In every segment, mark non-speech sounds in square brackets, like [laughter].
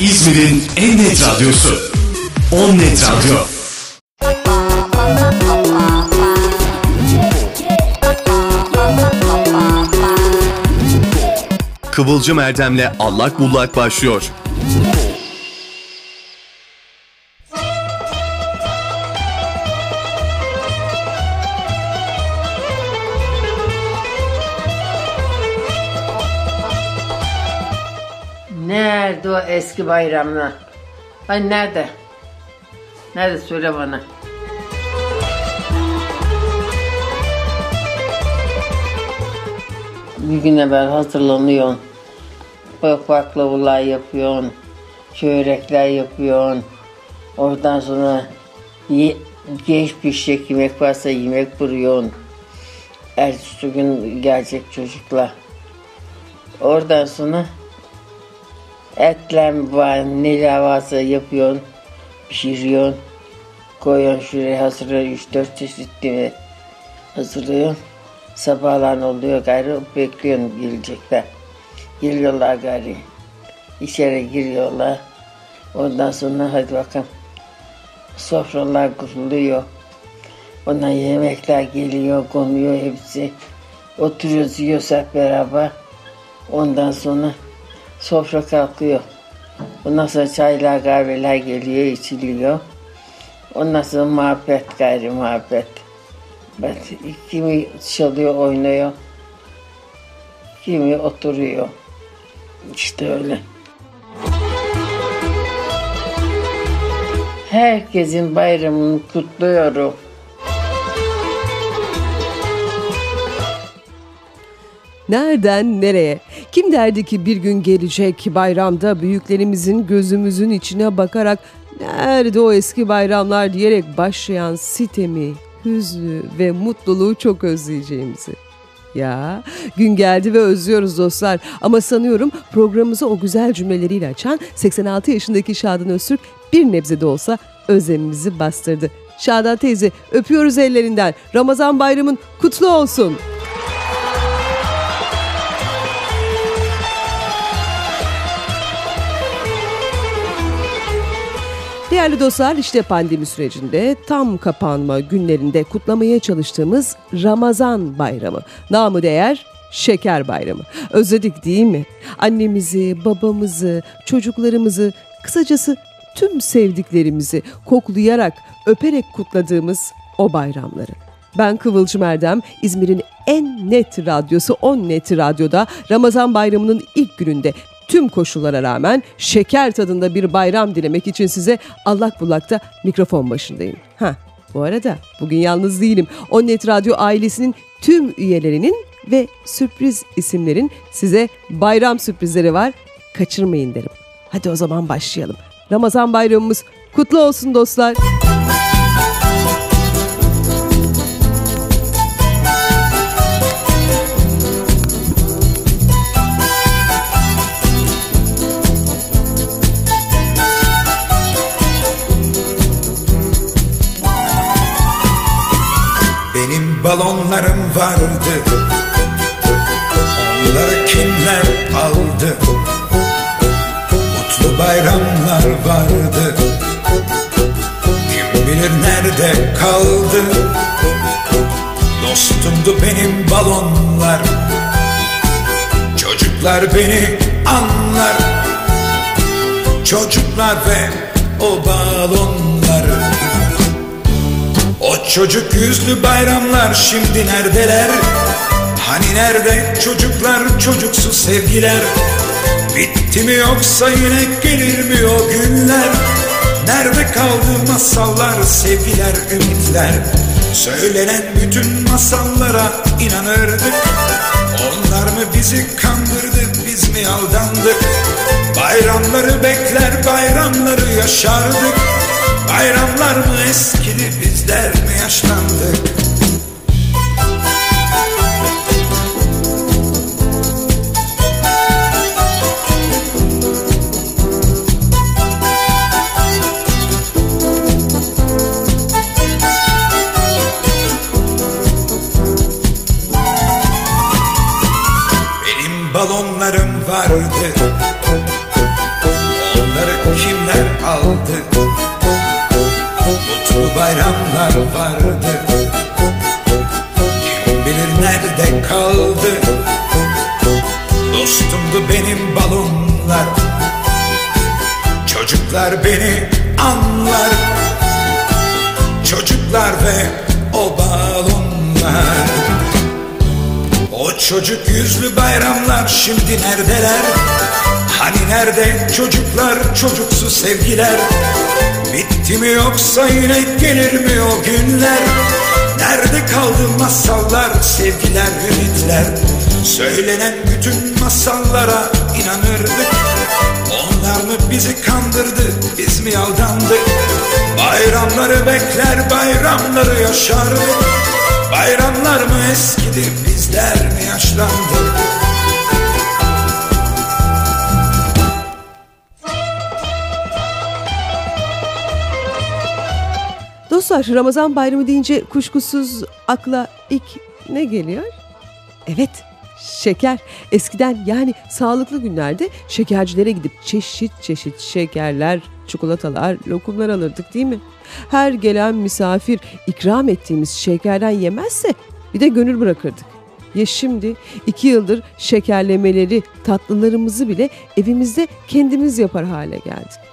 İzmir'in en net radyosu. On Net Radyo. Kıvılcım Erdem'le Allak Bullak başlıyor. Nerede o eski bayramlar? Ay nerede? Nerede söyle bana. Bir gün evvel hazırlanıyorsun. Bak baklavalar yapıyorsun. Çörekler yapıyorsun. Oradan sonra ye, geç pişecek yemek varsa yemek vuruyorsun. Ertesi gün gelecek çocuklar. Oradan sonra etler var, neler varsa yapıyorsun, pişiriyorsun. Koyuyorsun şuraya hazırlıyorsun, 3-4 çeşit diye hazırlıyorsun. Sabahlan oluyor gayrı, bekliyorsun gelecekler. Geliyorlar gari. İçeri giriyorlar. Ondan sonra hadi bakalım. Sofralar kuruluyor. Ondan yemekler geliyor, konuyor hepsi. Oturuyoruz, yiyoruz hep beraber. Ondan sonra sofra kalkıyor. Ondan sonra çaylar, kahveler geliyor, içiliyor. Ondan sonra muhabbet gayri muhabbet. Ben, kimi çalıyor, oynuyor. Kimi oturuyor. İşte öyle. Herkesin bayramını kutluyorum. Nereden nereye? Kim derdi ki bir gün gelecek bayramda büyüklerimizin gözümüzün içine bakarak nerede o eski bayramlar diyerek başlayan sitemi, hüznü ve mutluluğu çok özleyeceğimizi. Ya gün geldi ve özlüyoruz dostlar ama sanıyorum programımızı o güzel cümleleriyle açan 86 yaşındaki Şadan Öztürk bir nebze de olsa özlemimizi bastırdı. Şadan teyze öpüyoruz ellerinden. Ramazan bayramın kutlu olsun. Değerli dostlar işte pandemi sürecinde tam kapanma günlerinde kutlamaya çalıştığımız Ramazan bayramı. Namı değer Şeker Bayramı. Özledik değil mi? Annemizi, babamızı, çocuklarımızı, kısacası tüm sevdiklerimizi koklayarak, öperek kutladığımız o bayramları. Ben Kıvılcım Erdem, İzmir'in en net radyosu 10 Net Radyo'da Ramazan bayramının ilk gününde tüm koşullara rağmen şeker tadında bir bayram dilemek için size allak bullakta mikrofon başındayım. Ha, bu arada bugün yalnız değilim. Onnet Radyo ailesinin tüm üyelerinin ve sürpriz isimlerin size bayram sürprizleri var. Kaçırmayın derim. Hadi o zaman başlayalım. Ramazan bayramımız kutlu olsun dostlar. Balonlarım vardı. Onları kimler aldı? Mutlu bayramlar vardı. Kim bilir nerede kaldı? Dostumdu benim balonlar. Çocuklar beni anlar. Çocuklar ve o balonları o çocuk yüzlü bayramlar şimdi neredeler? Hani nerede çocuklar çocuksu sevgiler? Bitti mi yoksa yine gelir mi o günler? Nerede kaldı masallar, sevgiler, ümitler? Söylenen bütün masallara inanırdık. Onlar mı bizi kandırdı, biz mi aldandık? Bayramları bekler, bayramları yaşardık. Eskidi bizler mi yaşlandık şimdi neredeler? Hani nerede çocuklar çocuksu sevgiler? Bitti mi yoksa yine gelir mi o günler? Nerede kaldı masallar sevgiler ümitler? Söylenen bütün masallara inanırdık. Onlar mı bizi kandırdı biz mi aldandık? Bayramları bekler bayramları yaşardık. Bayramlar mı eskidi bizler mi yaşlandık Dostlar Ramazan bayramı deyince kuşkusuz akla ilk ne geliyor? Evet şeker. Eskiden yani sağlıklı günlerde şekercilere gidip çeşit çeşit şekerler, çikolatalar, lokumlar alırdık değil mi? Her gelen misafir ikram ettiğimiz şekerden yemezse bir de gönül bırakırdık. Ya şimdi iki yıldır şekerlemeleri, tatlılarımızı bile evimizde kendimiz yapar hale geldik.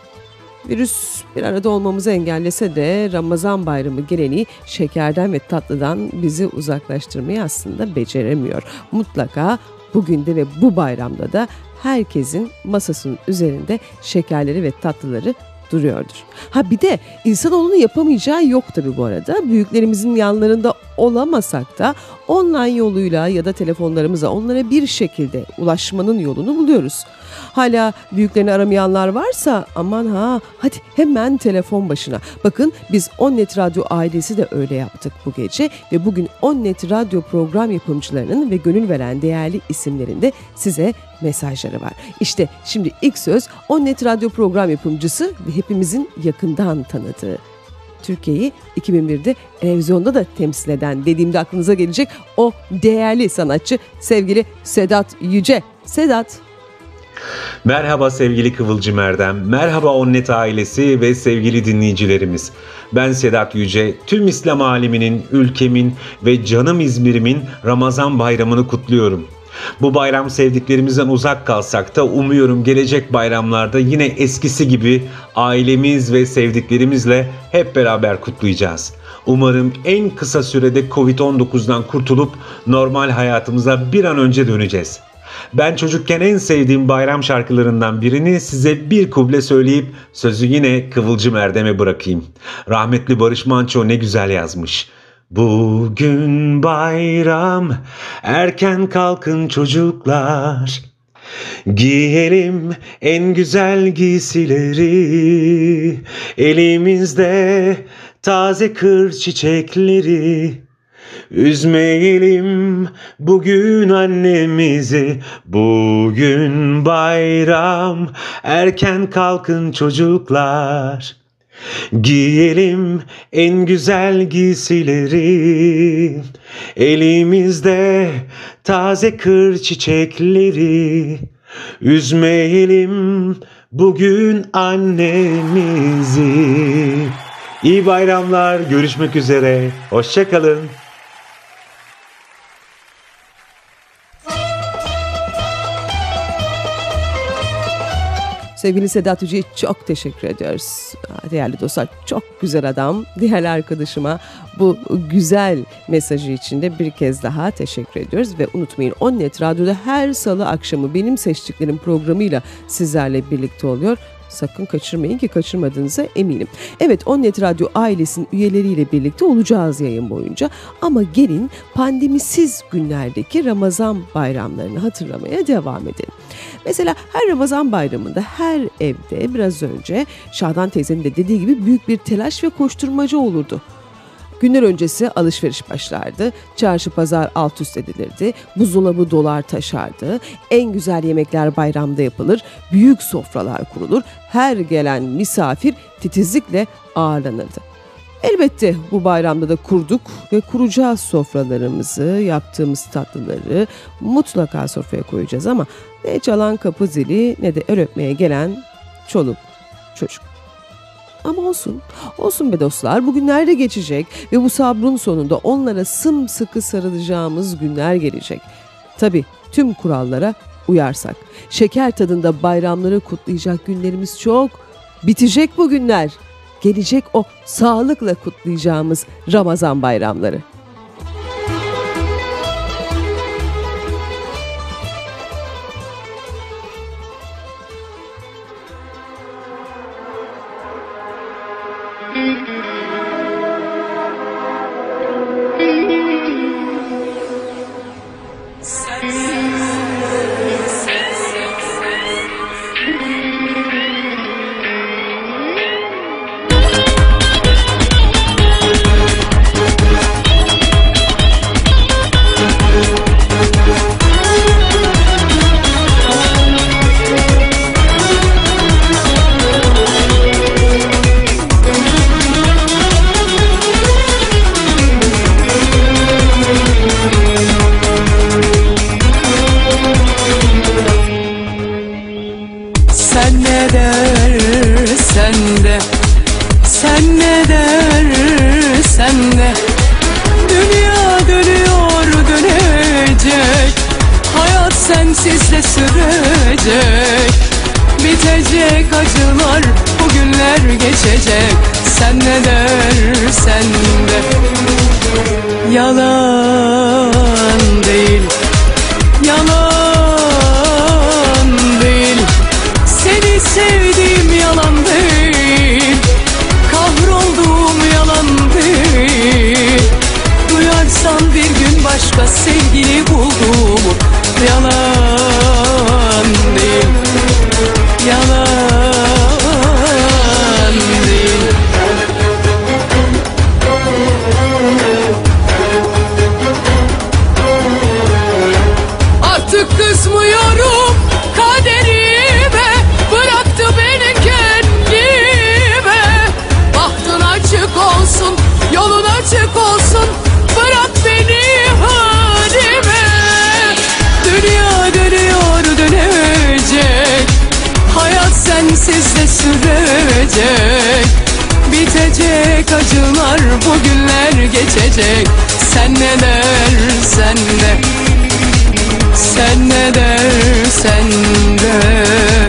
Virüs bir arada olmamızı engellese de Ramazan bayramı geleneği şekerden ve tatlıdan bizi uzaklaştırmayı aslında beceremiyor. Mutlaka bugün de ve bu bayramda da herkesin masasının üzerinde şekerleri ve tatlıları duruyordur. Ha bir de insanoğlunun yapamayacağı yok tabii bu arada. Büyüklerimizin yanlarında olamasak da online yoluyla ya da telefonlarımıza onlara bir şekilde ulaşmanın yolunu buluyoruz. Hala büyüklerini aramayanlar varsa aman ha hadi hemen telefon başına. Bakın biz Onnet Radyo ailesi de öyle yaptık bu gece ve bugün Onnet Radyo program yapımcılarının ve gönül veren değerli isimlerinde size mesajları var. İşte şimdi ilk söz Onnet Radyo program yapımcısı ve hepimizin yakından tanıdığı Türkiye'yi 2001'de televizyonda da temsil eden dediğimde aklınıza gelecek o değerli sanatçı sevgili Sedat Yüce. Sedat Merhaba sevgili Kıvılcım Erdem, merhaba Onnet ailesi ve sevgili dinleyicilerimiz. Ben Sedat Yüce, tüm İslam aleminin, ülkemin ve canım İzmir'imin Ramazan bayramını kutluyorum. Bu bayram sevdiklerimizden uzak kalsak da umuyorum gelecek bayramlarda yine eskisi gibi ailemiz ve sevdiklerimizle hep beraber kutlayacağız. Umarım en kısa sürede Covid-19'dan kurtulup normal hayatımıza bir an önce döneceğiz. Ben çocukken en sevdiğim bayram şarkılarından birini size bir kuble söyleyip sözü yine Kıvılcım Erdem'e bırakayım. Rahmetli Barış Manço ne güzel yazmış. Bugün bayram, erken kalkın çocuklar. Giyelim en güzel giysileri, elimizde taze kır çiçekleri. Üzmeyelim bugün annemizi Bugün bayram Erken kalkın çocuklar Giyelim en güzel giysileri. Elimizde taze kır çiçekleri. Üzmeyelim bugün annemizi. İyi bayramlar, görüşmek üzere, hoşçakalın. Sevgili Sedat Hoca'ya çok teşekkür ediyoruz. Değerli dostlar çok güzel adam. Değerli arkadaşıma bu güzel mesajı için de bir kez daha teşekkür ediyoruz. Ve unutmayın Onnet Radyo'da her salı akşamı benim seçtiklerim programıyla sizlerle birlikte oluyor. Sakın kaçırmayın ki kaçırmadığınıza eminim. Evet Onnet Radyo ailesinin üyeleriyle birlikte olacağız yayın boyunca. Ama gelin pandemisiz günlerdeki Ramazan bayramlarını hatırlamaya devam edelim. Mesela her Ramazan bayramında her evde biraz önce Şadan teyzenin de dediği gibi büyük bir telaş ve koşturmaca olurdu. Günler öncesi alışveriş başlardı. Çarşı pazar alt üst edilirdi. Buzdolabı dolar taşardı. En güzel yemekler bayramda yapılır. Büyük sofralar kurulur. Her gelen misafir titizlikle ağırlanırdı. Elbette bu bayramda da kurduk ve kuracağız sofralarımızı, yaptığımız tatlıları mutlaka sofraya koyacağız ama ne çalan kapı zili ne de el öpmeye gelen çoluk çocuk. Ama olsun, olsun be dostlar. Bu günler de geçecek ve bu sabrın sonunda onlara sımsıkı sarılacağımız günler gelecek. Tabii tüm kurallara uyarsak. Şeker tadında bayramları kutlayacak günlerimiz çok. Bitecek bu günler. Gelecek o sağlıkla kutlayacağımız Ramazan bayramları. Sensiz de sürecek. Bitecek acılar Bugünler geçecek. Sen ne dersen de. Yalan değil Yalan değil. Seni sevdiğim yalan değil Kahrolduğum yalan değil. Duyarsan bir gün başka sevgili bulduğumu Yalan sürecek Bitecek acılar bugünler geçecek. Sen ne dersen de sen ne dersen de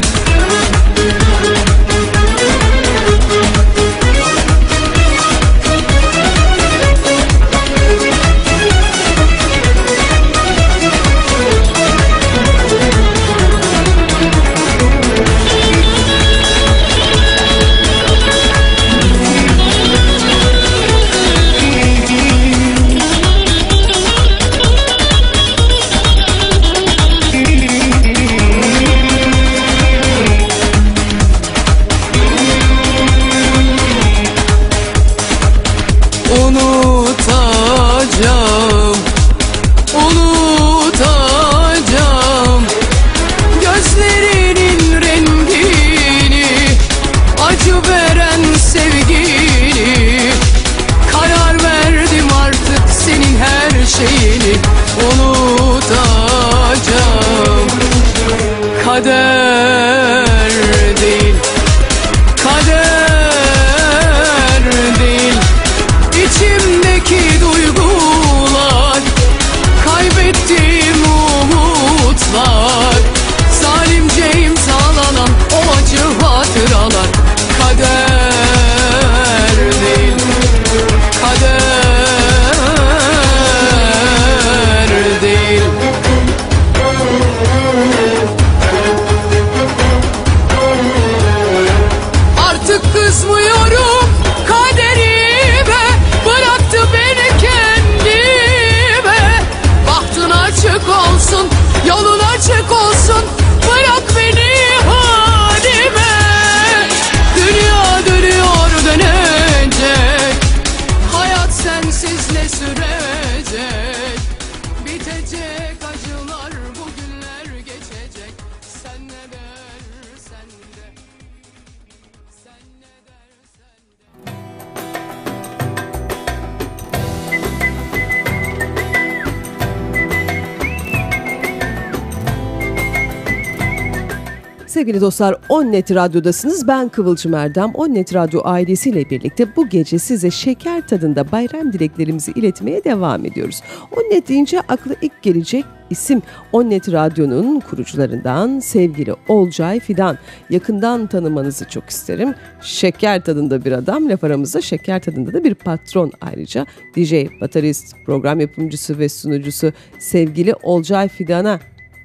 Dostlar Onnet Radyo'dasınız. Ben Kıvılcım Erdem. Onnet Radyo ailesiyle birlikte bu gece size şeker tadında bayram dileklerimizi iletmeye devam ediyoruz. Onnet deyince aklı ilk gelecek isim Onnet Radyo'nun kurucularından sevgili Olcay Fidan. Yakından tanımanızı çok isterim. Şeker tadında bir adam, laf aramızda şeker tadında da bir patron ayrıca. DJ, baterist, program yapımcısı ve sunucusu sevgili Olcay Fidan'a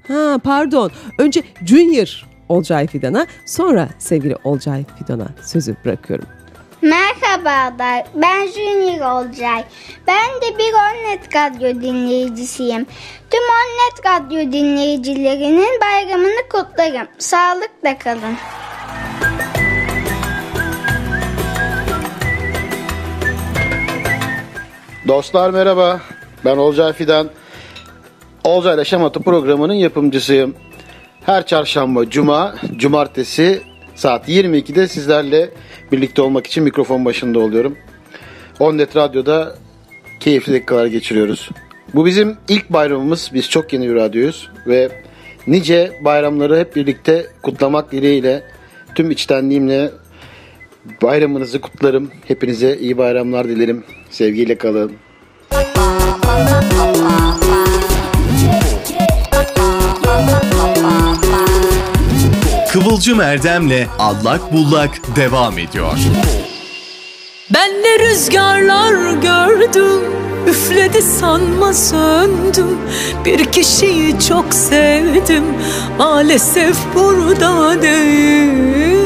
Ha pardon. Önce Junior Olcay Fidan'a sonra sevgili Olcay Fidan'a sözü bırakıyorum. Merhabalar, ben Junior Olcay. Ben de bir Onnet Radyo dinleyicisiyim. Tüm Onnet Radyo dinleyicilerinin bayramını kutlarım. Sağlıkla kalın. Dostlar merhaba. Ben Olcay Fidan. Olcayla Şamatı programının yapımcısıyım. Her çarşamba, cuma, cumartesi saat 22'de sizlerle birlikte olmak için mikrofon başında oluyorum. Onnet Radyo'da keyifli dakikalar geçiriyoruz. Bu bizim ilk bayramımız. Biz çok yeni bir radyoyuz ve nice bayramları hep birlikte kutlamak dileğiyle tüm içtenliğimle bayramınızı kutlarım. Hepinize iyi bayramlar dilerim. Sevgiyle kalın. Kıvılcım Erdem'le Allak Bullak devam ediyor. Ben de rüzgarlar gördüm Üfledi sanma söndüm Bir kişiyi çok sevdim Maalesef burada değil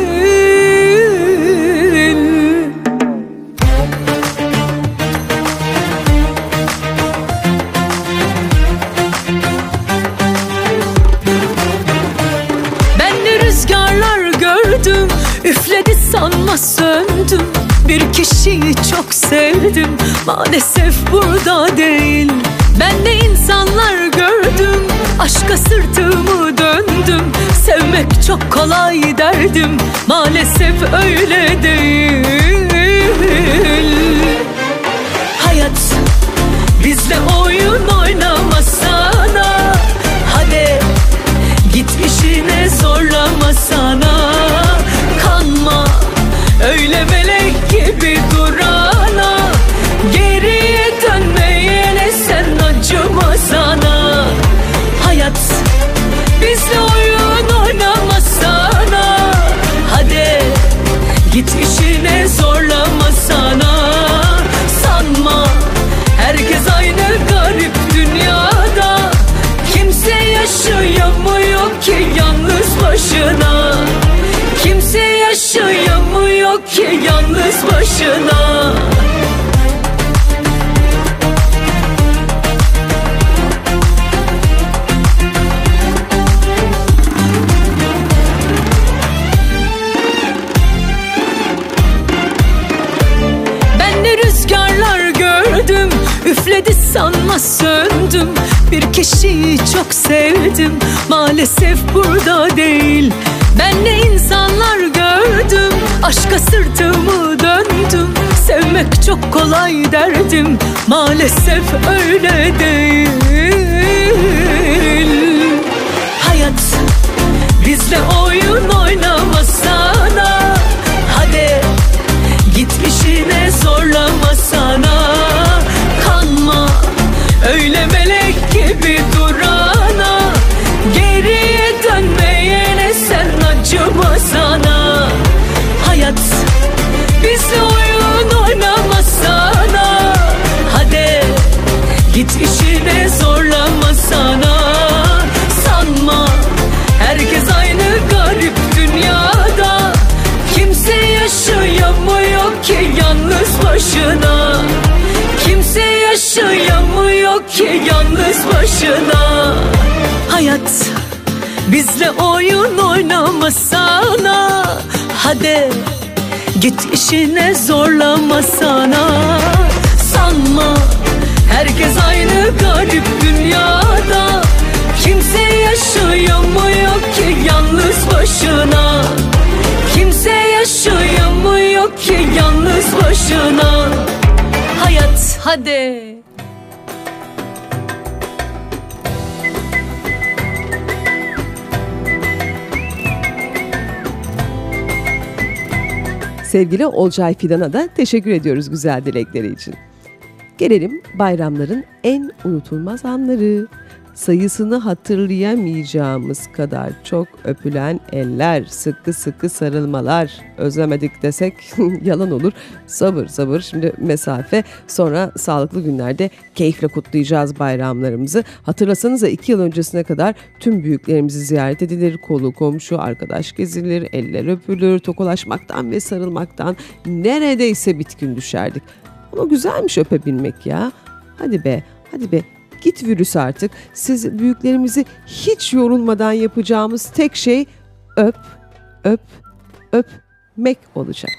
sanma söndüm Bir kişiyi çok sevdim. Maalesef burada değil. Ben de insanlar gördüm Aşka sırtımı döndüm. Sevmek çok kolay derdim Maalesef öyle değil. Hayat bizle oyun oynamasana. Hadi Git işine zorlamasana yalnız başına. Ben de rüzgarlar gördüm Üfledi sanma söndüm Bir kişiyi çok sevdim. Maalesef burada değil. Ben de insanlar gördüm. Aşka sırtımı döndüm. Sevmek çok kolay derdim. Maalesef öyle değil. Hayat bizle oyun yalnız başına. Hayat bizle oyun oynamasana Hadi git işine zorlamasana Sanma herkes aynı garip dünyada. Kimse yaşayamıyor ki yalnız başına. Kimse yaşayamıyor ki yalnız başına. Hayat hadi Sevgili Olcay Fidan'a da teşekkür ediyoruz güzel dilekleri için. Gelelim bayramların en unutulmaz anları sayısını hatırlayamayacağımız kadar çok öpülen eller, sıkı sıkı sarılmalar, özlemedik desek [laughs] yalan olur. Sabır sabır şimdi mesafe sonra sağlıklı günlerde keyifle kutlayacağız bayramlarımızı. Hatırlasanıza iki yıl öncesine kadar tüm büyüklerimizi ziyaret edilir, kolu komşu, arkadaş gezilir, eller öpülür, tokalaşmaktan ve sarılmaktan neredeyse bitkin düşerdik. Ama güzelmiş öpebilmek ya. Hadi be, hadi be Git virüs artık. Siz büyüklerimizi hiç yorulmadan yapacağımız tek şey öp, öp, öpmek olacak.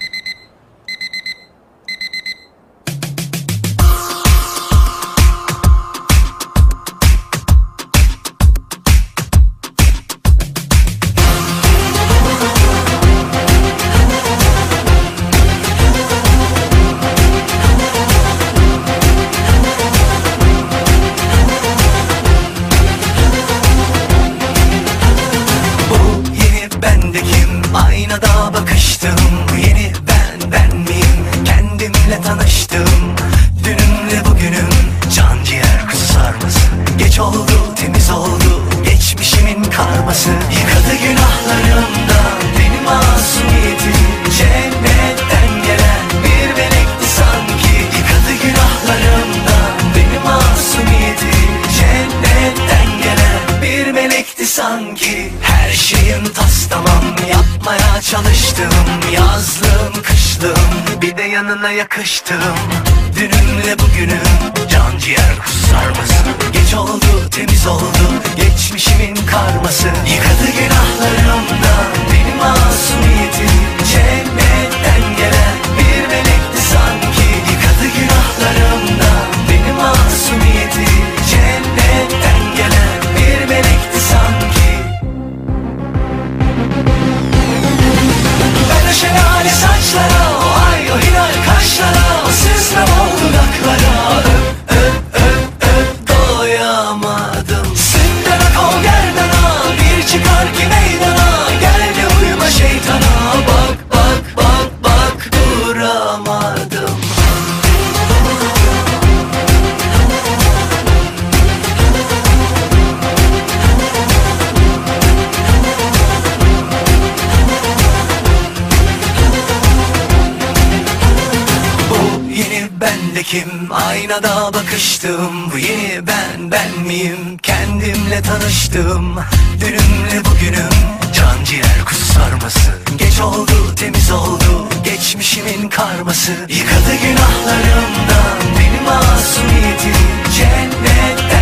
Kimle kim? Aynada bakıştım. Bu yeni ben ben miyim? Kendimle tanıştım. Dünümle bugünüm. Can ciğer kuzu sarması. Geç oldu temiz oldu. Geçmişimin karması. Yıkadı günahlarımdan Benim masumiyetim Cennetten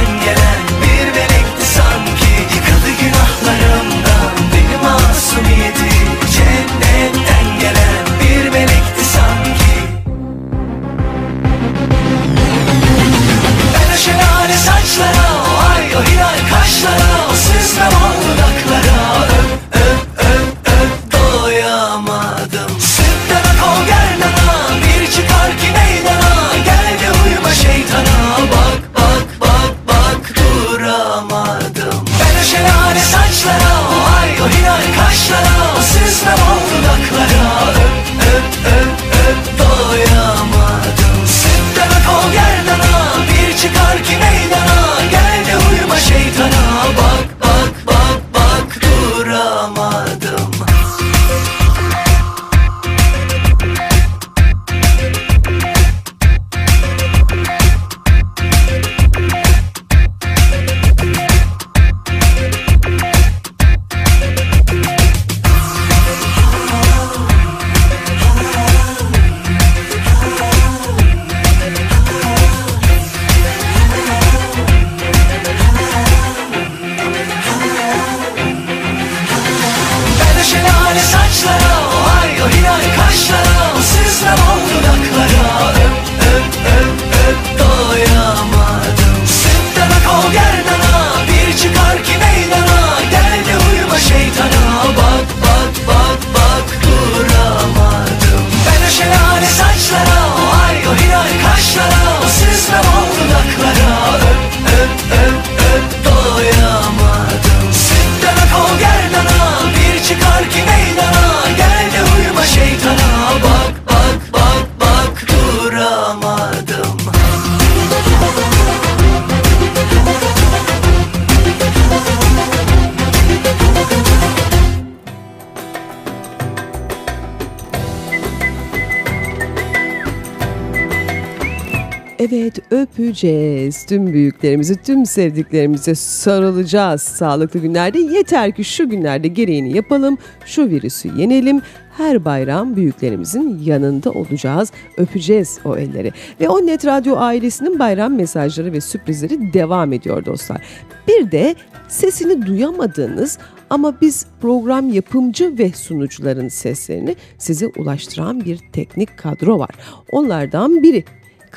öpeceğiz tüm büyüklerimizi, tüm sevdiklerimize sarılacağız sağlıklı günlerde. Yeter ki şu günlerde gereğini yapalım, şu virüsü yenelim. Her bayram büyüklerimizin yanında olacağız, öpeceğiz o elleri. Ve o Net Radyo ailesinin bayram mesajları ve sürprizleri devam ediyor dostlar. Bir de sesini duyamadığınız ama biz program yapımcı ve sunucuların seslerini size ulaştıran bir teknik kadro var. Onlardan biri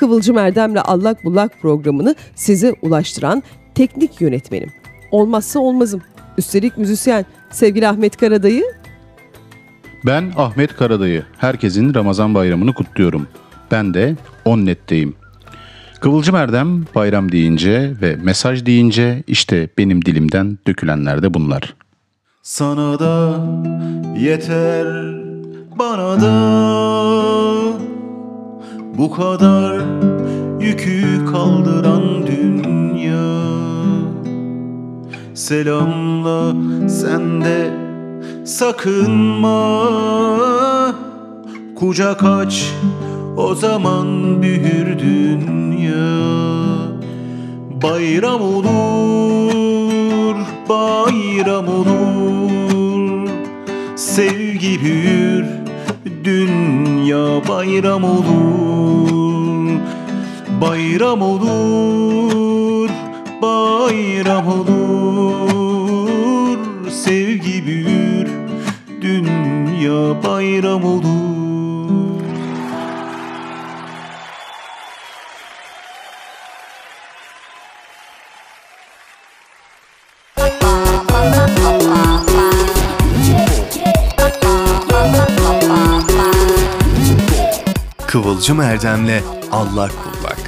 Kıvılcım Erdem'le Allak Bullak programını size ulaştıran teknik yönetmenim. Olmazsa olmazım. Üstelik müzisyen sevgili Ahmet Karadayı. Ben Ahmet Karadayı. Herkesin Ramazan bayramını kutluyorum. Ben de Onnet'teyim. Kıvılcım Erdem bayram deyince ve mesaj deyince işte benim dilimden dökülenler de bunlar. Sana da yeter bana da bu kadar yükü kaldıran dünya. Selamla sen de sakınma. Kucak aç o zaman büyür dünya. Bayram olur, bayram olur. Sevgi büyür, dünya bayram olur. Bayram olur, bayram olur. Sevgi büyür, dünya bayram olur Kıvılcım Erdem'le Allah Kullak.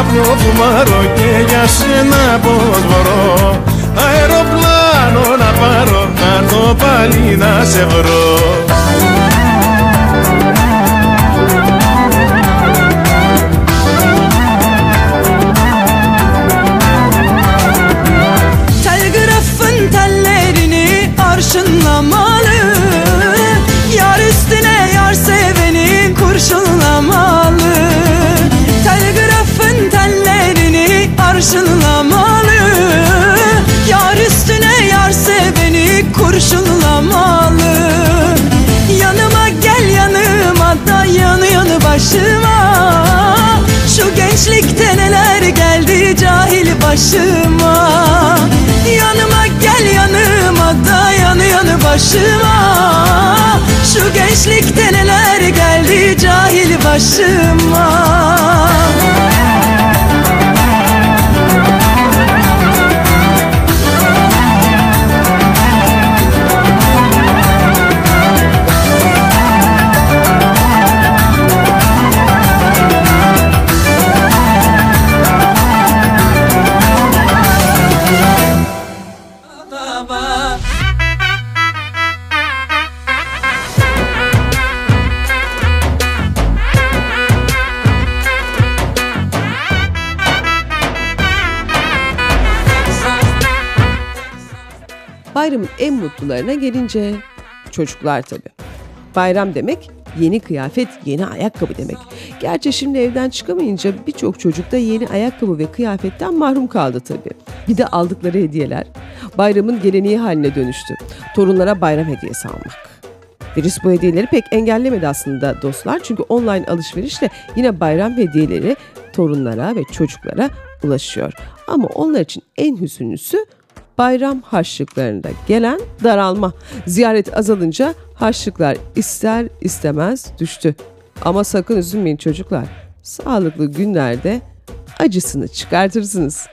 Τι κάπνο φουμάρω και για σένα πως μπορώ Αεροπλάνο να πάρω να το πάλι να σε βρω başıma. Gençlikte neler geldi cahil başıma. Yanıma gel yanıma da yanı yanı başıma. Şu gençlikte neler geldi cahil başıma mutlularına gelince çocuklar tabii. Bayram demek yeni kıyafet, yeni ayakkabı demek. Gerçi şimdi evden çıkamayınca birçok çocuk da yeni ayakkabı ve kıyafetten mahrum kaldı tabii. Bir de aldıkları hediyeler bayramın geleneği haline dönüştü. Torunlara bayram hediyesi almak. Virüs bu hediyeleri pek engellemedi aslında dostlar. Çünkü online alışverişle yine bayram hediyeleri torunlara ve çocuklara ulaşıyor. Ama onlar için en hüzünlüsü bayram harçlıklarında gelen daralma. Ziyaret azalınca harçlıklar ister istemez düştü. Ama sakın üzülmeyin çocuklar. Sağlıklı günlerde acısını çıkartırsınız.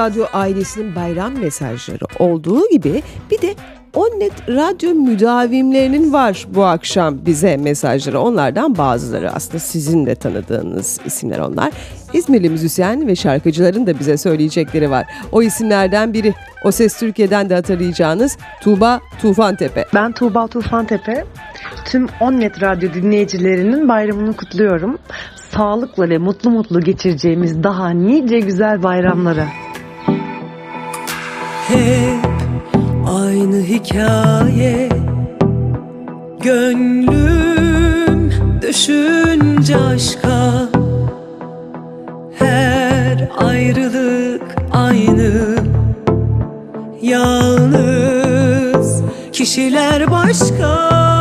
Radyo ailesinin bayram mesajları olduğu gibi bir de Onnet radyo müdavimlerinin var bu akşam bize mesajları. Onlardan bazıları aslında sizin de tanıdığınız isimler onlar. İzmirli müzisyen ve şarkıcıların da bize söyleyecekleri var. O isimlerden biri O Ses Türkiye'den de hatırlayacağınız Tuğba Tufantepe. Ben Tuğba Tufantepe. Tüm Onnet Radyo dinleyicilerinin bayramını kutluyorum. Sağlıkla ve mutlu mutlu geçireceğimiz daha nice güzel bayramlara. Hep aynı hikaye. Gönlüm düşünce aşka. Her ayrılık aynı. Yalnız kişiler başka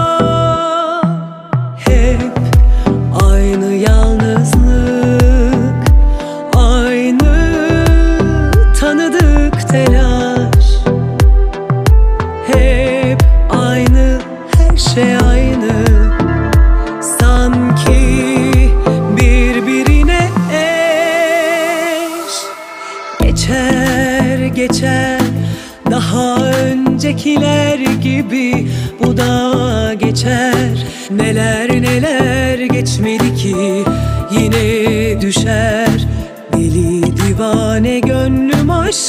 Geçer. Daha öncekiler gibi Bu da geçer. Neler neler geçmedi ki Yine düşer. Deli divane gönlüm aşka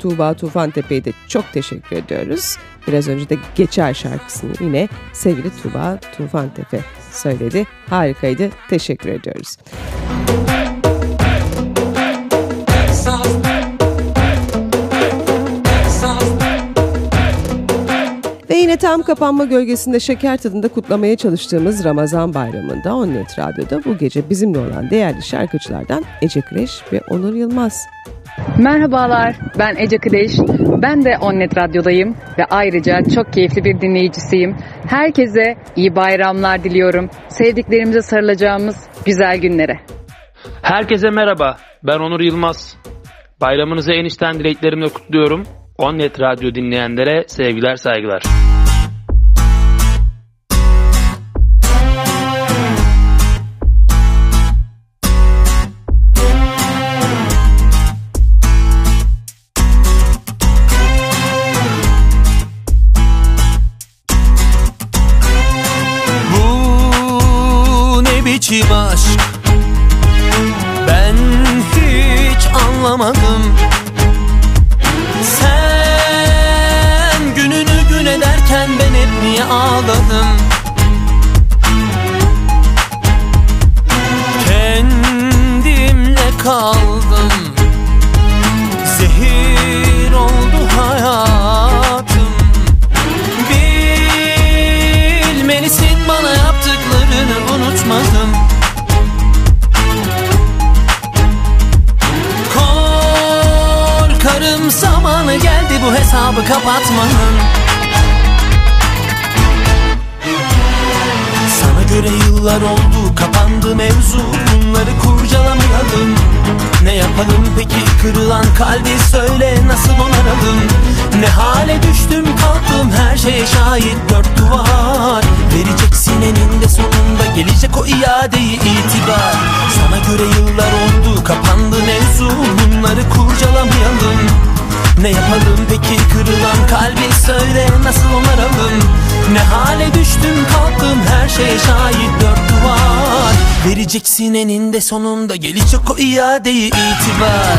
Tuğba Tufan Tepe'ye de çok teşekkür ediyoruz. Biraz önce de Geçer şarkısını yine sevgili Tuğba Tufan Tepe söyledi. Harikaydı. Teşekkür ediyoruz. Ve yine tam kapanma gölgesinde şeker tadında kutlamaya çalıştığımız Ramazan bayramında Onnet Radyo'da bu gece bizimle olan değerli şarkıcılardan Ece Kreş ve Onur Yılmaz. Merhabalar, ben Ece Kıdeş. Ben de Onnet Radyo'dayım ve ayrıca çok keyifli bir dinleyicisiyim. Herkese iyi bayramlar diliyorum. Sevdiklerimize sarılacağımız güzel günlere. Herkese merhaba. Ben Onur Yılmaz. Bayramınızı en içten dileklerimle kutluyorum. Onnet Radyo dinleyenlere sevgiler saygılar. Biçim aşk Ben hiç anlamadım. Sen gününü gün ederken ben hep niye ağladım? Kendimle kaldım ne yapalım peki kırılan kalbi söyle nasıl onaralım Ne hale düştüm kalktım her şeye şahit dört duvar. Vereceksin eninde sonunda gelecek o iadeyi itibar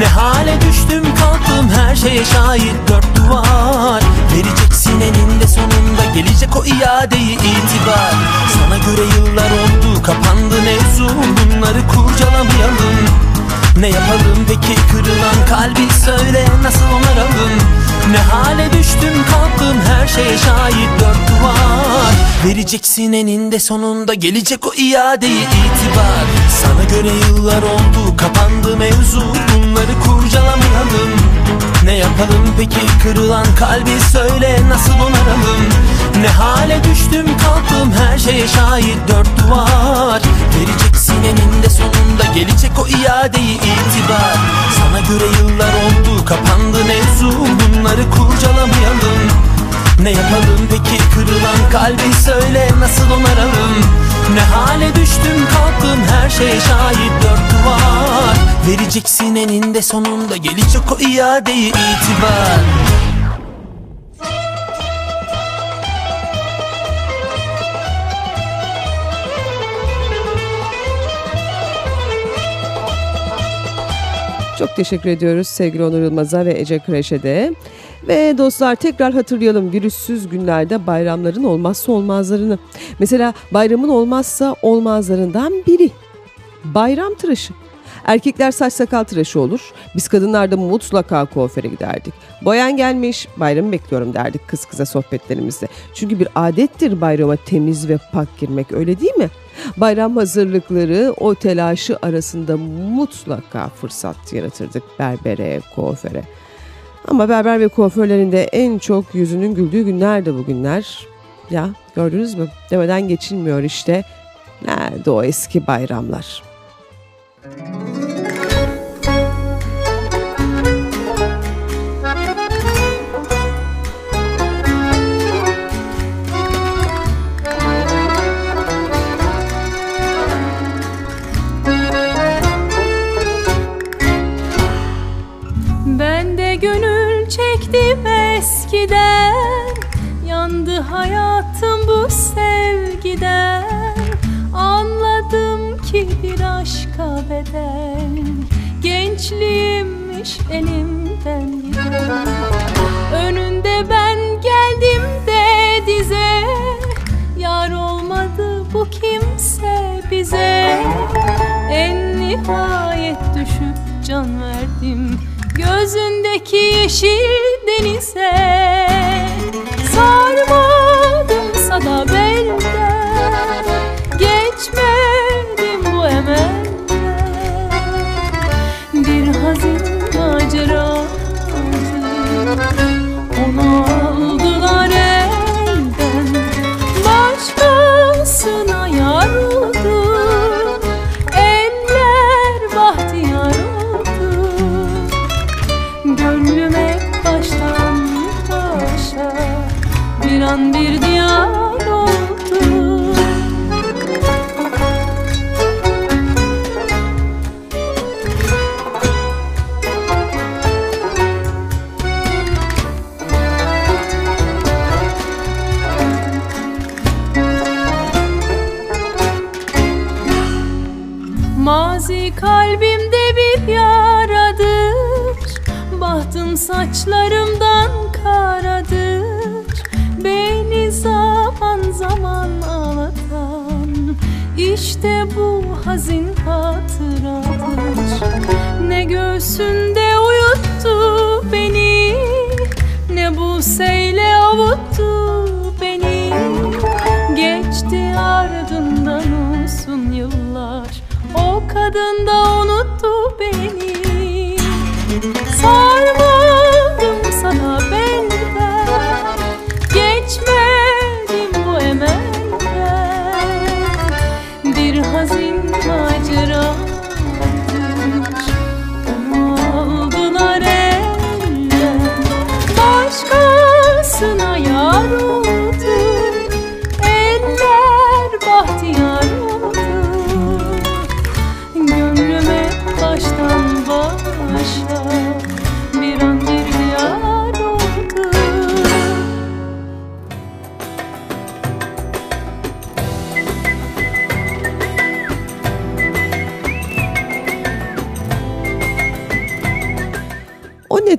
Ne hale düştüm kalktım her şeye şahit. Dört duvar Vereceksin eninde sonunda gelecek o iadeyi itibar. Sana göre yıllar oldu kapandı mevzu Bunları kurcalamayalım. Ne yapalım peki kırılan kalbi söyle nasıl onaralım Ne hale düştüm kalktım her şeye şahit dört duvar. Vereceksin eninde sonunda gelecek o iadeyi itibar. Sana göre yıllar oldu kapandı mevzu. Bunları kurcalamayalım Ne yapalım peki kırılan kalbi söyle nasıl onaralım? Ne hale düştüm kalktım her şeye şahit dört duvar. Vereceksin eninde sonunda gelecek o iadeyi itibar. Sana göre yıllar oldu kapandı mevzu. Bunları kurcalamayalım. Ne yapalım peki? Kırılan kalbi söyle nasıl onaralım? Ne hale düştüm kalktım her şeye şahit. Dört duvar Vereceksin eninde sonunda. Gelecek o iadeyi itibar. Çok teşekkür ediyoruz sevgili Onur Yılmaz'a ve Ece Kreş'e de. Ve dostlar tekrar hatırlayalım virüssüz günlerde bayramların olmazsa olmazlarını. Mesela bayramın olmazsa olmazlarından biri bayram tıraşı. Erkekler saç sakal tıraşı olur. Biz kadınlar da mutlaka kuaföre giderdik. Boyan gelmiş, bayramı bekliyorum derdik kız kıza sohbetlerimizde. Çünkü bir adettir bayrama temiz ve pak girmek öyle değil mi? Bayram hazırlıkları o telaşı arasında mutlaka fırsat yaratırdık berbere, kuaföre. Ama berber ve kuaförlerin en çok yüzünün güldüğü günler de bugünler. Ya gördünüz mü? Demeden geçilmiyor işte. Nerede o eski bayramlar? Çektim eskiden. Yandı hayatım bu sevgiden. Anladım ki bir aşka bedel. Gençliğimmiş elimden giden. Önünde ben geldim de dize. Yar olmadı bu kimse bize. En nihayet düşüp can verdim Gözündeki yeşil denize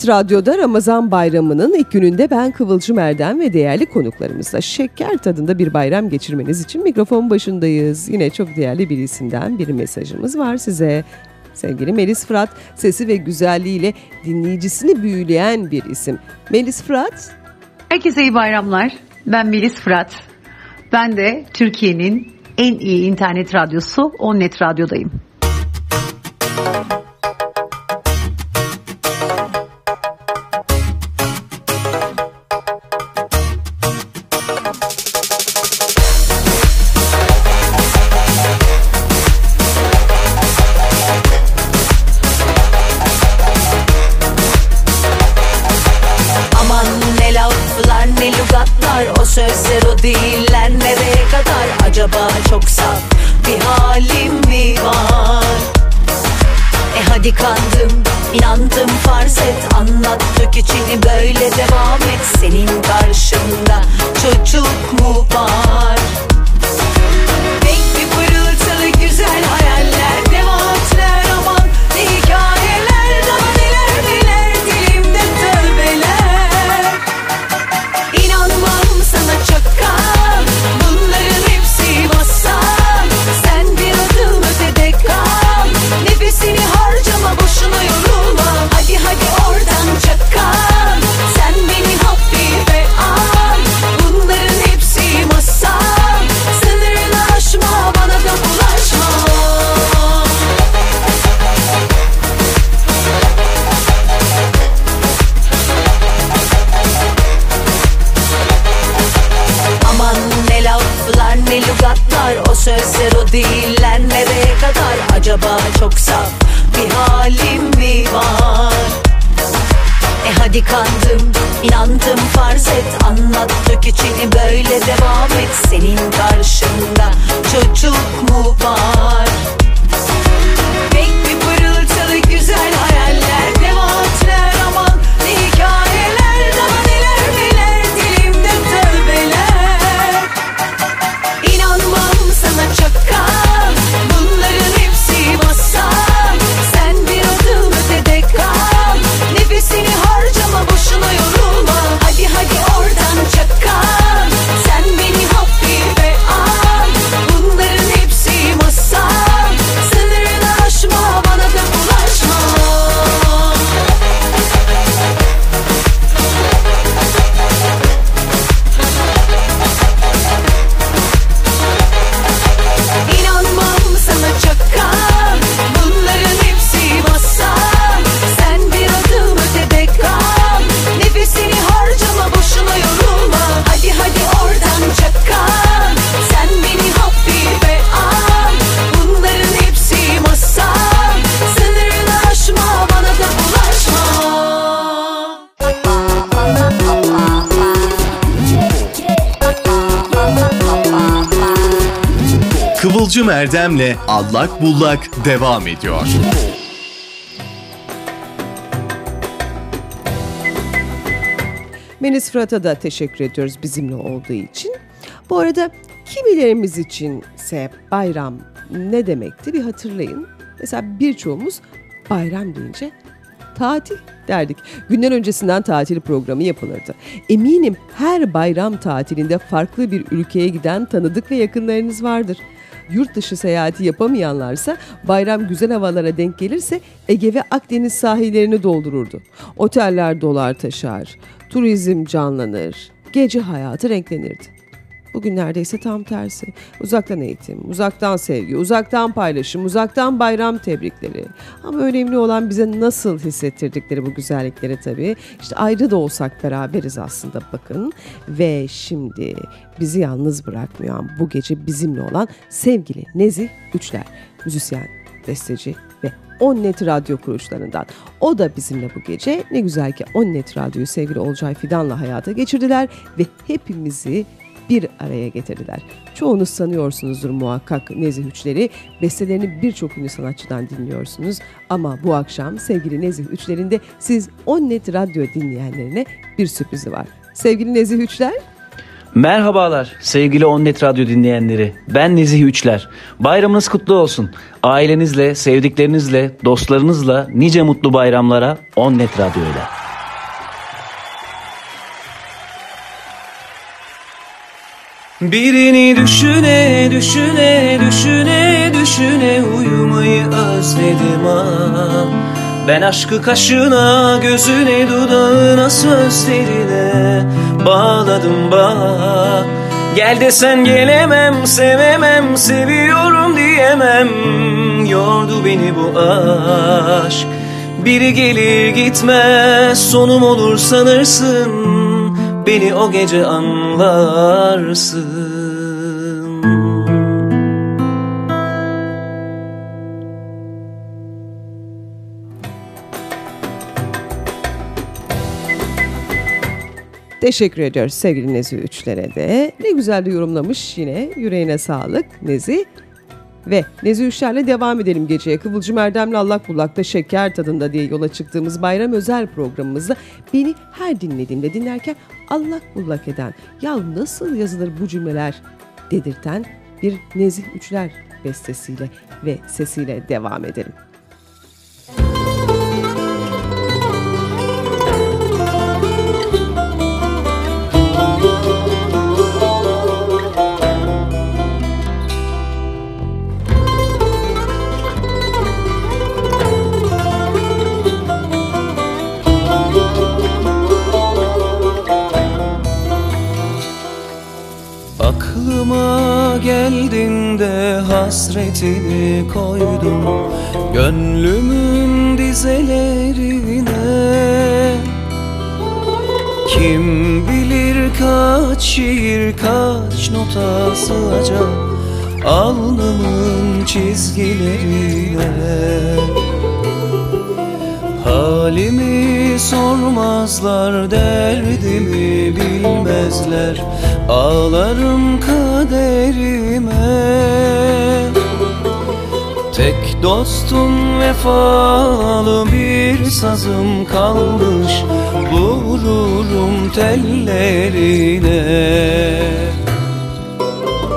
Onnet Radyo'da Ramazan bayramının ilk gününde ben Kıvılcım Erdem ve değerli konuklarımızla şeker tadında bir bayram geçirmeniz için mikrofon başındayız. Yine çok değerli bir isimden bir mesajımız var size. Sevgili Melis Fırat, sesi ve güzelliğiyle dinleyicisini büyüleyen bir isim. Melis Fırat, Herkese iyi bayramlar. Ben Melis Fırat. Ben de Türkiye'nin en iyi internet radyosu Onnet Radyo'dayım. Acaba çok saf bir halim mi var? E hadi kandım inandım farz et. Anlat dök içini böyle devam et. Senin karşında çocuk mu var? Pek Kıvılcım Erdem'le Allak Bullak devam ediyor. Melis Fırat'a da teşekkür ediyoruz bizimle olduğu için. Bu arada kimilerimiz içinse bayram ne demekti bir hatırlayın. Mesela birçoğumuz bayram deyince tatil derdik. Günler öncesinden tatil programı yapılırdı. Eminim her bayram tatilinde farklı bir ülkeye giden tanıdık ve yakınlarınız vardır. Yurt dışı seyahati yapamayanlarsa bayram güzel havalara denk gelirse Ege ve Akdeniz sahillerini doldururdu. Oteller dolar taşar, turizm canlanır, gece hayatı renklenirdi. Bugün neredeyse tam tersi. Uzaktan eğitim, uzaktan sevgi, uzaktan paylaşım, uzaktan bayram tebrikleri. Ama önemli olan bize nasıl hissettirdikleri bu güzellikleri tabii. İşte ayrı da olsak beraberiz aslında bakın. Ve şimdi bizi yalnız bırakmayan bu gece bizimle olan sevgili Nezih Üçler. Müzisyen, besteci ve Onnet Radyo kuruluşlarından. O da bizimle bu gece. Ne güzel ki Onnet Radyo'yu sevgili Olcay Fidan'la hayata geçirdiler ve hepimizi bir araya getirdiler. Çoğunuz sanıyorsunuzdur muhakkak Nezih Üçler'i. Bestelerini birçok ünlü sanatçıdan dinliyorsunuz. Ama bu akşam sevgili Nezih Üçler'in de siz Onnet Radyo dinleyenlerine bir sürprizi var. Sevgili Nezih Üçler, Merhabalar sevgili Onnet Radyo dinleyenleri. Ben Nezih Üçler. Bayramınız kutlu olsun. Ailenizle, sevdiklerinizle, dostlarınızla nice mutlu bayramlara Onnet Radyo Birini düşüne düşüne düşüne düşüne uyumayı özledim ha. Ben aşkı kaşına gözüne dudağına sözlerine bağladım bak. Gel desen gelemem sevemem seviyorum diyemem. Yordu beni bu aşk. Biri gelir gitmez sonum olur sanırsın Beni o gece anlarsın Teşekkür ediyoruz sevgili Nezih Üçler'e de. Ne güzel de yorumlamış yine. Yüreğine sağlık Nezih. Ve Nezih Üçler'le devam edelim geceye. Kıvılcım Erdem'le Allak Bullak'ta şeker tadında diye yola çıktığımız bayram özel programımızda beni her dinlediğimde dinlerken allak bullak eden, ya nasıl yazılır bu cümleler dedirten bir Nezih Üçler bestesiyle ve sesiyle devam edelim. Hasretini koydum Gönlümün dizelerine. Kim bilir kaç şiir kaç nota sığacak Alnımın çizgilerine. Halimi sormazlar, derdimi bilmezler Ağlarım kaderime dostum vefalı bir sazım kalmış Vururum tellerine.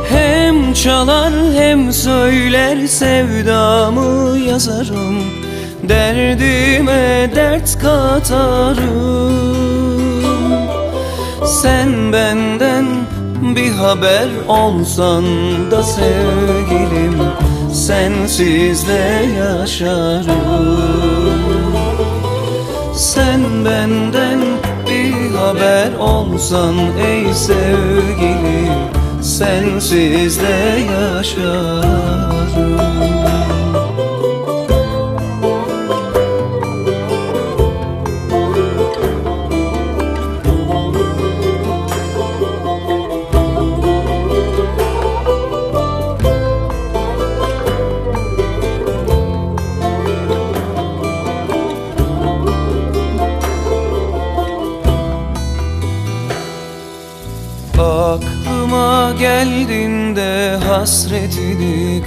Hem çalar hem söyler sevdamı yazarım Derdime dert katarım. Sen benden bir haber olsan da sevgilim Sensiz de yaşarım. Sen benden bir haber olsan ey sevgilim Sensiz de yaşarım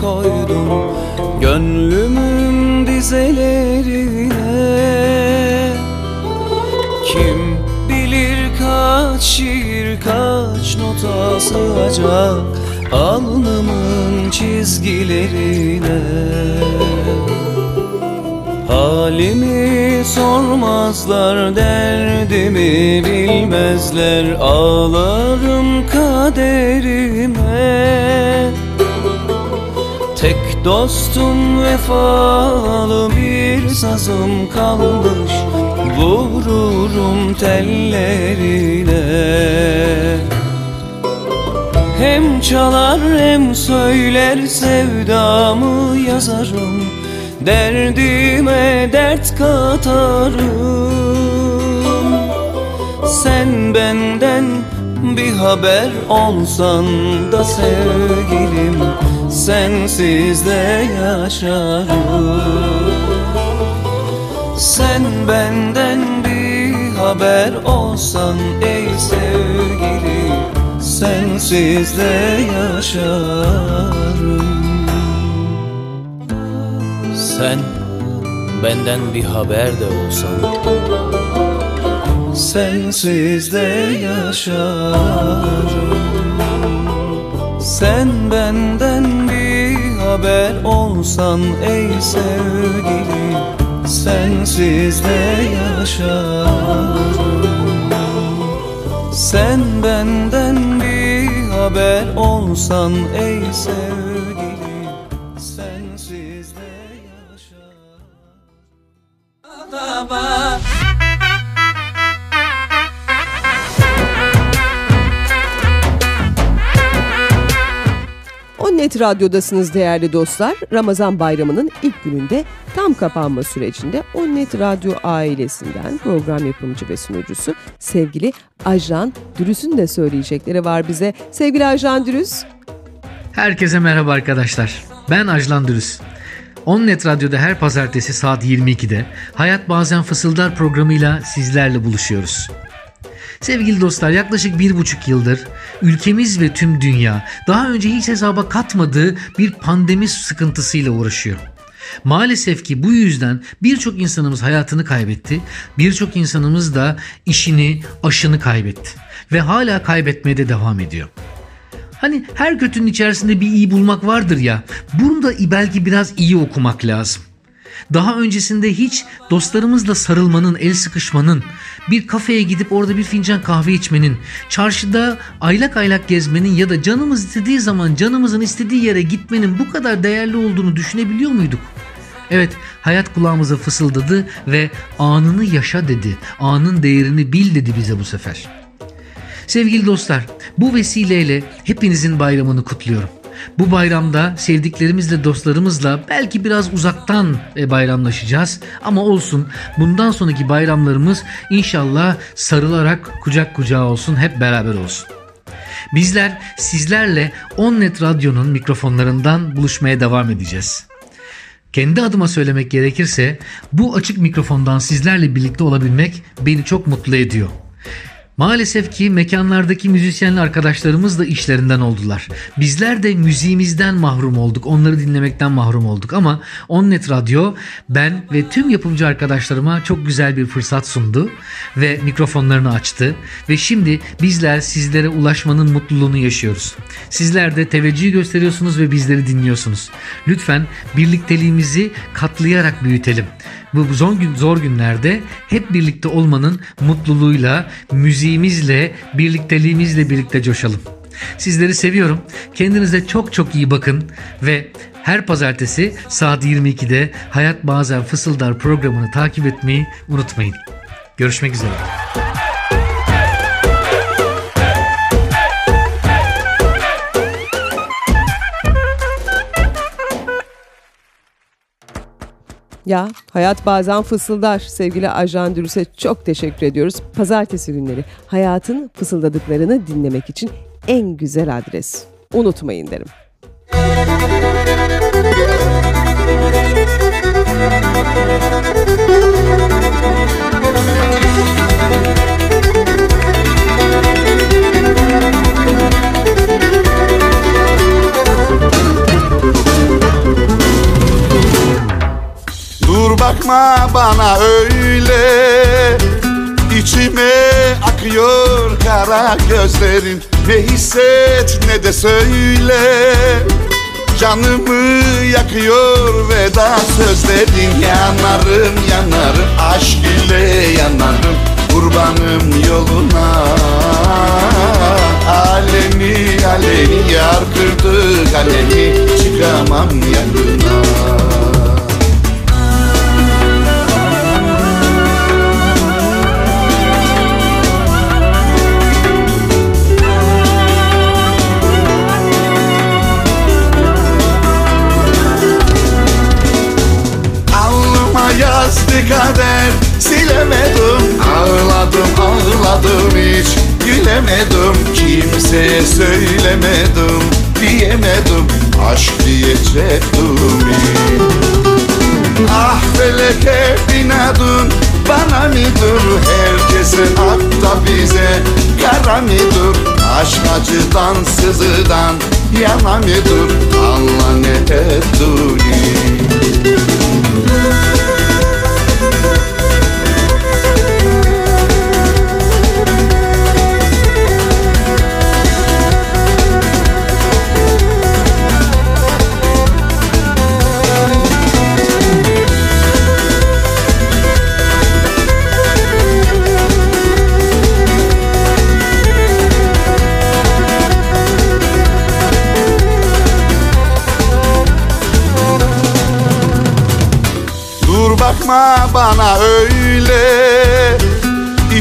koydun Gönlümün dizelerine. Kim bilir kaç şiir kaç nota sığacak Alnımın çizgilerine. Halimi sormazlar derdimi bilmezler Ağlarım kaderime dostum vefalı bir sazım kalmış. Vururum tellerine. Hem çalar hem söyler sevdamı yazarım. Derdime dert katarım. Sen benden bir haber olsan da sevgilim Sensiz de yaşarım. Sen benden bir haber olsan ey sevgili Sensiz de yaşarım. Sen benden bir haber de olsan. Sensiz de yaşarım. Sen benden bir haber olsan ey sevgili Sensiz de yaşarım. Sen benden bir haber olsan ey sevgili Radyo'dasınız değerli dostlar. Ramazan bayramının ilk gününde tam kapanma sürecinde O Net Radyo ailesinden program yapımcı ve sunucusu sevgili Ajan Dürüs'ün de söyleyecekleri var bize. Sevgili Ajan Dürüs. Herkese merhaba arkadaşlar. Ben Ajlan Dürüs. Onnet Radyo'da her pazartesi saat 22'de Hayat Bazen Fısıldar programıyla sizlerle buluşuyoruz. Sevgili dostlar yaklaşık bir buçuk yıldır ülkemiz ve tüm dünya daha önce hiç hesaba katmadığı bir pandemi sıkıntısıyla uğraşıyor. Maalesef ki bu yüzden birçok insanımız hayatını kaybetti, birçok insanımız da işini, aşını kaybetti ve hala kaybetmeye de devam ediyor. Hani her kötünün içerisinde bir iyi bulmak vardır ya, bunu da belki biraz iyi okumak lazım. Daha öncesinde hiç dostlarımızla sarılmanın, el sıkışmanın, bir kafeye gidip orada bir fincan kahve içmenin, çarşıda aylak aylak gezmenin ya da canımız istediği zaman canımızın istediği yere gitmenin bu kadar değerli olduğunu düşünebiliyor muyduk? Evet, hayat kulağımıza fısıldadı ve anını yaşa dedi. Anın değerini bil dedi bize bu sefer. Sevgili dostlar, bu vesileyle hepinizin bayramını kutluyorum. Bu bayramda sevdiklerimizle, dostlarımızla belki biraz uzaktan e, bayramlaşacağız ama olsun. Bundan sonraki bayramlarımız inşallah sarılarak kucak kucağa olsun, hep beraber olsun. Bizler sizlerle Onnet Radyo'nun mikrofonlarından buluşmaya devam edeceğiz. Kendi adıma söylemek gerekirse bu açık mikrofondan sizlerle birlikte olabilmek beni çok mutlu ediyor. Maalesef ki mekanlardaki müzisyenli arkadaşlarımız da işlerinden oldular. Bizler de müziğimizden mahrum olduk. Onları dinlemekten mahrum olduk. Ama Onnet Radyo ben ve tüm yapımcı arkadaşlarıma çok güzel bir fırsat sundu. Ve mikrofonlarını açtı. Ve şimdi bizler sizlere ulaşmanın mutluluğunu yaşıyoruz. Sizler de teveccüh gösteriyorsunuz ve bizleri dinliyorsunuz. Lütfen birlikteliğimizi katlayarak büyütelim. Bu zor, gün, zor günlerde hep birlikte olmanın mutluluğuyla, müziğimizle, birlikteliğimizle birlikte coşalım. Sizleri seviyorum. Kendinize çok çok iyi bakın ve her pazartesi saat 22'de Hayat Bazen Fısıldar programını takip etmeyi unutmayın. Görüşmek üzere. Ya hayat bazen fısıldar. Sevgili Ajan Dürüs'e çok teşekkür ediyoruz. Pazartesi günleri hayatın fısıldadıklarını dinlemek için en güzel adres. Unutmayın derim. Bana öyle. İçime akıyor kara gözlerin. Ne hisset ne de söyle. Canımı yakıyor veda sözlerin. Yanarım yanarım aşk ile yanarım. Kurbanım yoluna. Alemi alemi yar kırdı kalemi Çıkamam yanına yazdı kader Silemedim. Ağladım ağladım hiç Gülemedim. Kimseye söylemedim Diyemedim. Aşk diyecektim Ah feleke binadın Bana mıdır? Herkese hatta bize Kara mıdır? Aşk acıdan sızıdan Yana mıdır? Allah ne ettiğini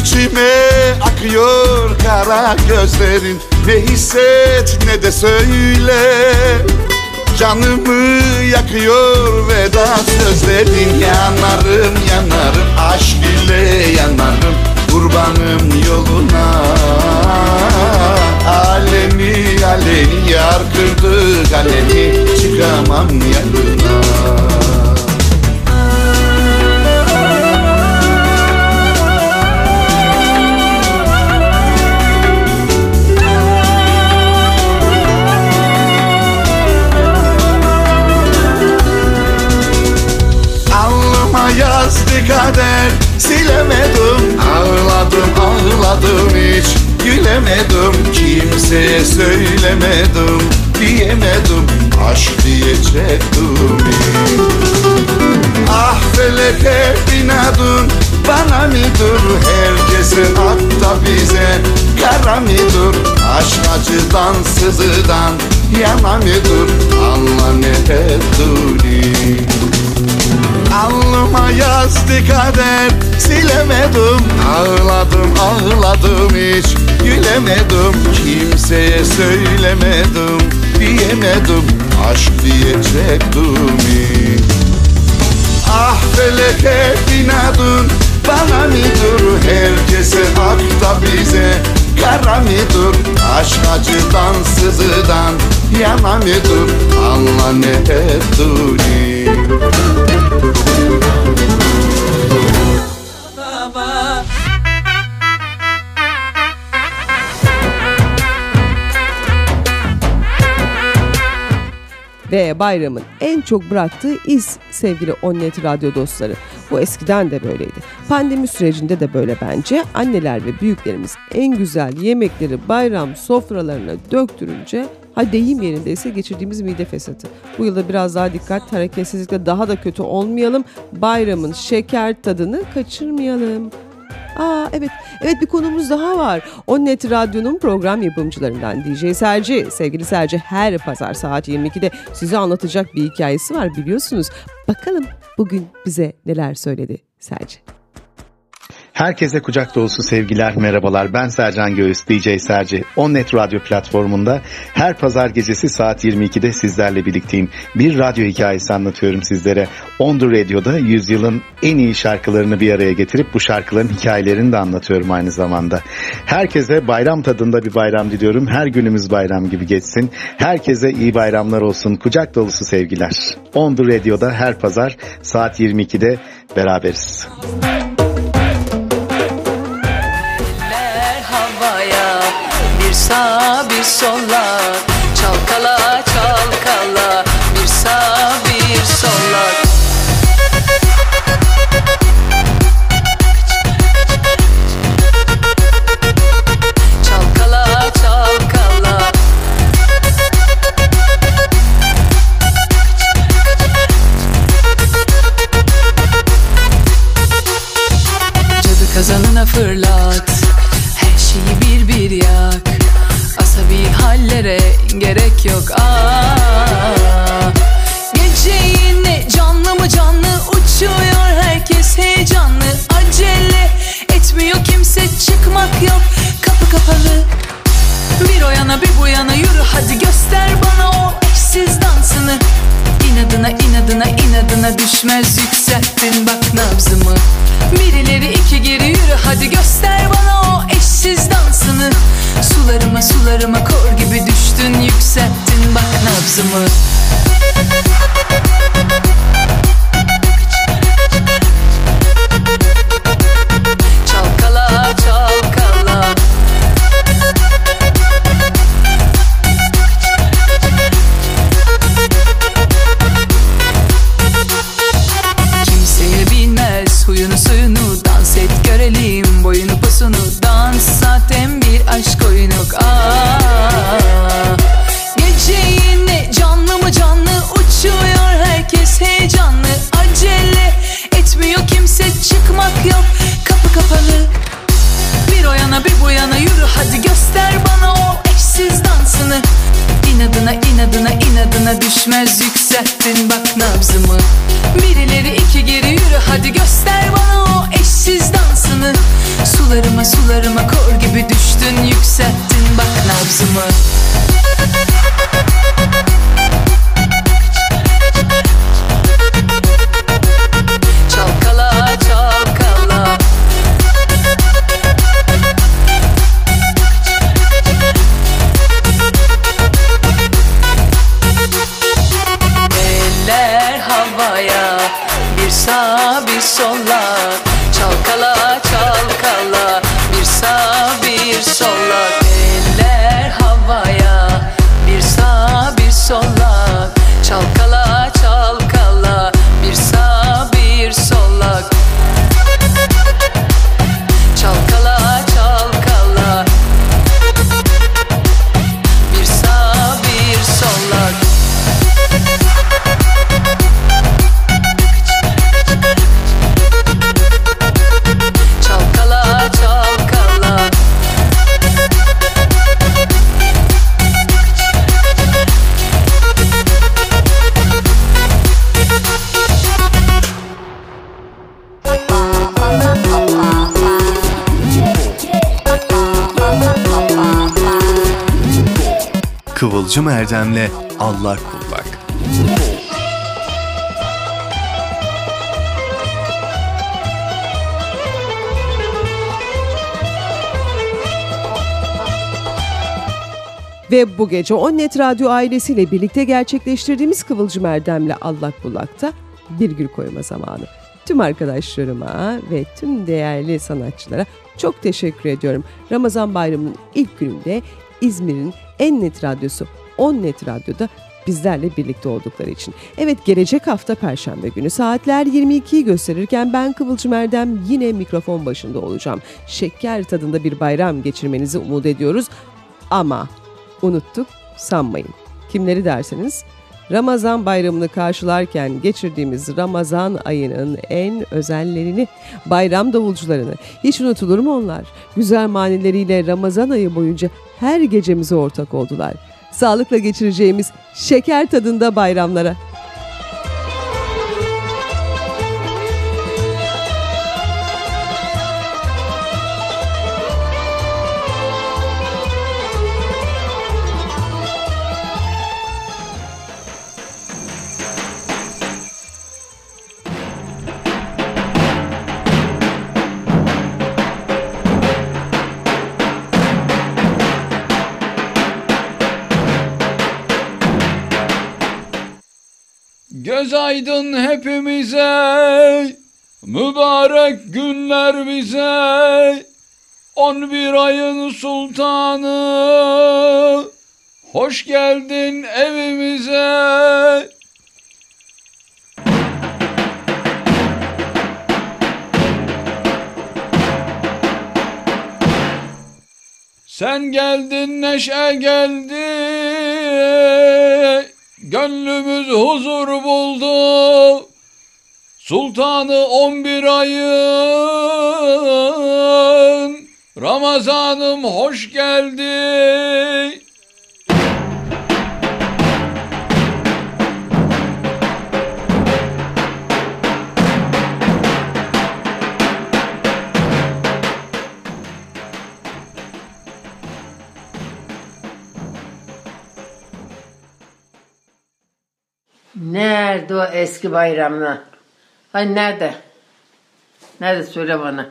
İçime akıyor kara gözlerin. Ne hisset ne de söyle. Canımı yakıyor veda sözlerin. Yanarım yanarım aşk ile Gülemedim Kimseye söylemedim Diyemedim Aşk diyecektim Ah feleke binadın Bana mıdır? Herkese hak da bize Kara mıdır? Aşk acıdan sızıdan Yana mıdır? Allah ne ettiğini Ve bayramın en çok bıraktığı iz sevgili Onnet Radyo dostları. Bu eskiden de böyleydi. Pandemi sürecinde de böyle bence. Anneler ve büyüklerimiz en güzel yemekleri bayram sofralarına döktürünce ha deyim yerindeyse geçirdiğimiz mide fesatı. Bu yılda biraz daha dikkat, hareketsizlikle daha da kötü olmayalım. Bayramın şeker tadını kaçırmayalım. Aa evet, evet bir konumuz daha var. Onnet Radyo'nun program yapımcılarından DJ Serci. Sevgili Serci her pazar saat 22'de size anlatacak bir hikayesi var biliyorsunuz. Bakalım bugün bize neler söyledi Serci. Herkese kucak dolusu sevgiler, merhabalar. Ben Sercan Göğüs, DJ Serci. Onnet Radyo platformunda her pazar gecesi saat 22'de sizlerle birlikteyim. Bir radyo hikayesi anlatıyorum sizlere. On The Radio'da yüzyılın en iyi şarkılarını bir araya getirip bu şarkıların hikayelerini de anlatıyorum aynı zamanda. Herkese bayram tadında bir bayram diliyorum. Her günümüz bayram gibi geçsin. Herkese iyi bayramlar olsun. Kucak dolusu sevgiler. On The Radio'da her pazar saat 22'de beraberiz. Eller sağ bir sola çalkala inadına düşmez inadına düşmez yükselttin bak nabzımı. Birileri iki geri yürü hadi göster bana o eşsiz dansını. Sularıma sularıma kor gibi düştün yükselttin bak nabzımı Kıvılcım Erdem'le Allah Kullak. Ve bu gece Onnet Radyo ailesiyle birlikte gerçekleştirdiğimiz Kıvılcım Erdem'le Allak Bullak'ta bir gül koyma zamanı. Tüm arkadaşlarıma ve tüm değerli sanatçılara çok teşekkür ediyorum. Ramazan bayramının ilk gününde İzmir'in en net radyosu Onnet Radyo'da bizlerle birlikte oldukları için. Evet gelecek hafta Perşembe günü saatler 22'yi gösterirken ben Kıvılcım Erdem yine mikrofon başında olacağım. Şeker tadında bir bayram geçirmenizi umut ediyoruz. Ama unuttuk sanmayın. Kimleri derseniz Ramazan bayramını karşılarken geçirdiğimiz Ramazan ayının en özellerini, bayram davulcularını. Hiç unutulur mu onlar? Güzel manileriyle Ramazan ayı boyunca her gecemize ortak oldular. Sağlıkla geçireceğimiz şeker tadında bayramlara. Hepimize, mübarek günler bize. On bir ayın sultanı, hoş geldin evimize. Sen geldin neşe geldi, gönlümüz huzur buldu. Sultanı on bir ayın Ramazanım hoş geldi. Nerede o eski bayramlar? Ay nerede? Nerede söyle bana.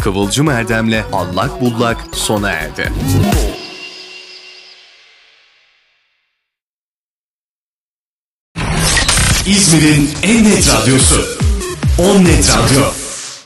Kıvılcım Erdem'le Allak Bullak sona erdi. İzmir'in en net radyosu. On Net Radyo.